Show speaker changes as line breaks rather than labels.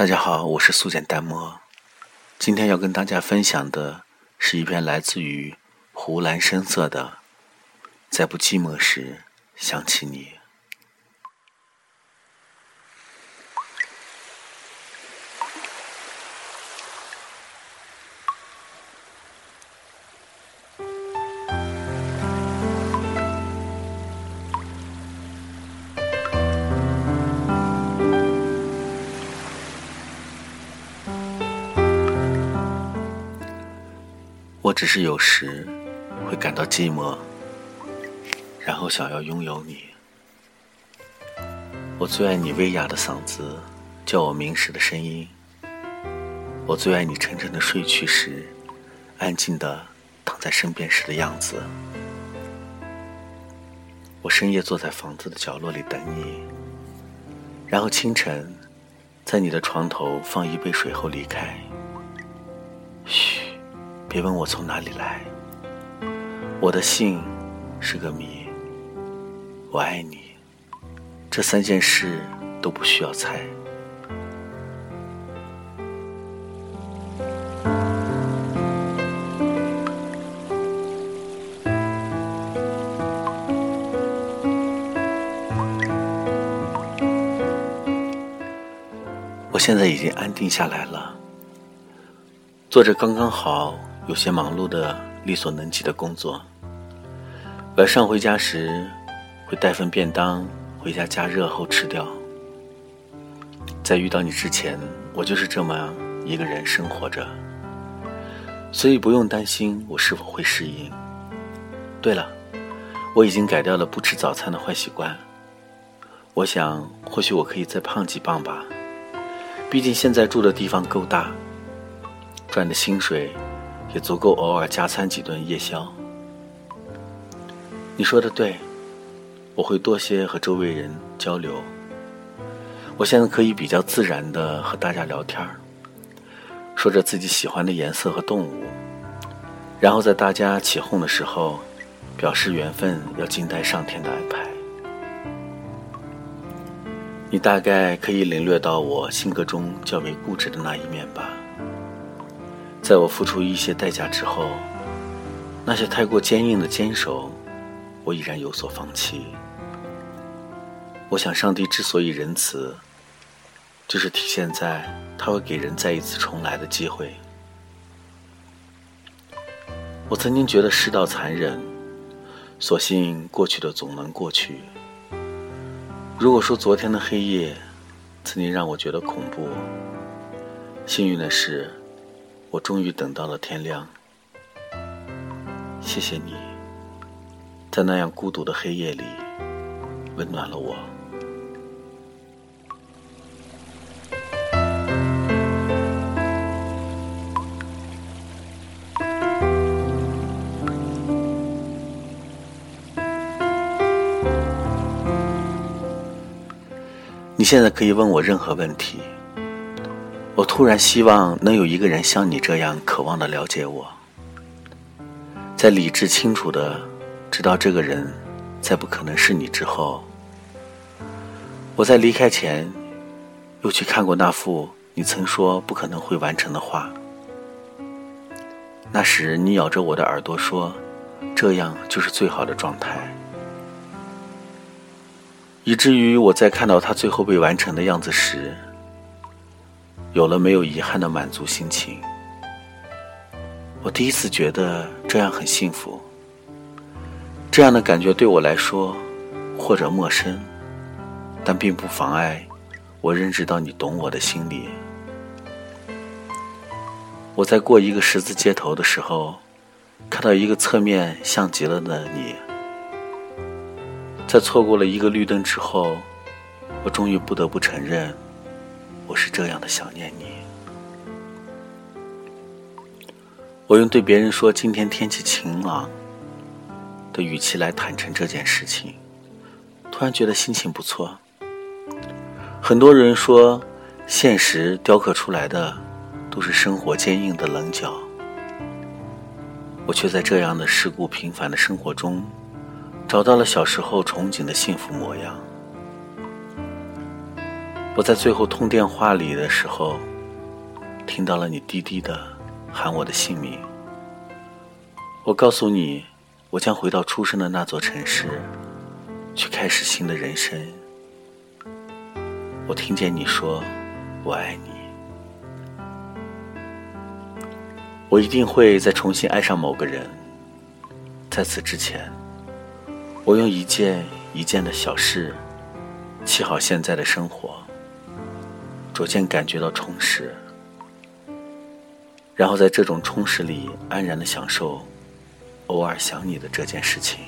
大家好，我是素简淡墨。今天要跟大家分享的是一篇来自于湖蓝深色的《在不寂寞时想起你》。只是有时会感到寂寞，然后想要拥有你。我最爱你微哑的嗓子，叫我明时的声音。我最爱你沉沉的睡去时，安静的躺在身边时的样子。我深夜坐在房子的角落里等你，然后清晨在你的床头放一杯水后离开。嘘。别问我从哪里来，我的姓是个谜。我爱你，这三件事都不需要猜。我现在已经安定下来了，坐着刚刚好。有些忙碌的、力所能及的工作。晚上回家时，会带份便当回家加热后吃掉。在遇到你之前，我就是这么一个人生活着，所以不用担心我是否会适应。对了，我已经改掉了不吃早餐的坏习惯。我想，或许我可以再胖几磅吧。毕竟现在住的地方够大，赚的薪水。也足够偶尔加餐几顿夜宵。你说的对，我会多些和周围人交流。我现在可以比较自然的和大家聊天儿说着自己喜欢的颜色和动物，然后在大家起哄的时候，表示缘分要静待上天的安排。你大概可以领略到我性格中较为固执的那一面吧。在我付出一些代价之后，那些太过坚硬的坚守，我已然有所放弃。我想，上帝之所以仁慈，就是体现在他会给人再一次重来的机会。我曾经觉得世道残忍，所幸过去的总能过去。如果说昨天的黑夜曾经让我觉得恐怖，幸运的是。我终于等到了天亮，谢谢你，在那样孤独的黑夜里，温暖了我。你现在可以问我任何问题。我突然希望能有一个人像你这样渴望的了解我，在理智清楚的知道这个人再不可能是你之后，我在离开前又去看过那幅你曾说不可能会完成的画。那时你咬着我的耳朵说：“这样就是最好的状态。”以至于我在看到他最后被完成的样子时。有了没有遗憾的满足心情，我第一次觉得这样很幸福。这样的感觉对我来说或者陌生，但并不妨碍我认知到你懂我的心理。我在过一个十字街头的时候，看到一个侧面像极了的你。在错过了一个绿灯之后，我终于不得不承认。我是这样的想念你。我用对别人说今天天气晴朗的语气来坦诚这件事情，突然觉得心情不错。很多人说，现实雕刻出来的都是生活坚硬的棱角，我却在这样的世故平凡的生活中，找到了小时候憧憬的幸福模样。我在最后通电话里的时候，听到了你低低的喊我的姓名。我告诉你，我将回到出生的那座城市，去开始新的人生。我听见你说“我爱你”，我一定会再重新爱上某个人。在此之前，我用一件一件的小事，砌好现在的生活，逐渐感觉到充实，然后在这种充实里安然的享受偶尔想你的这件事情。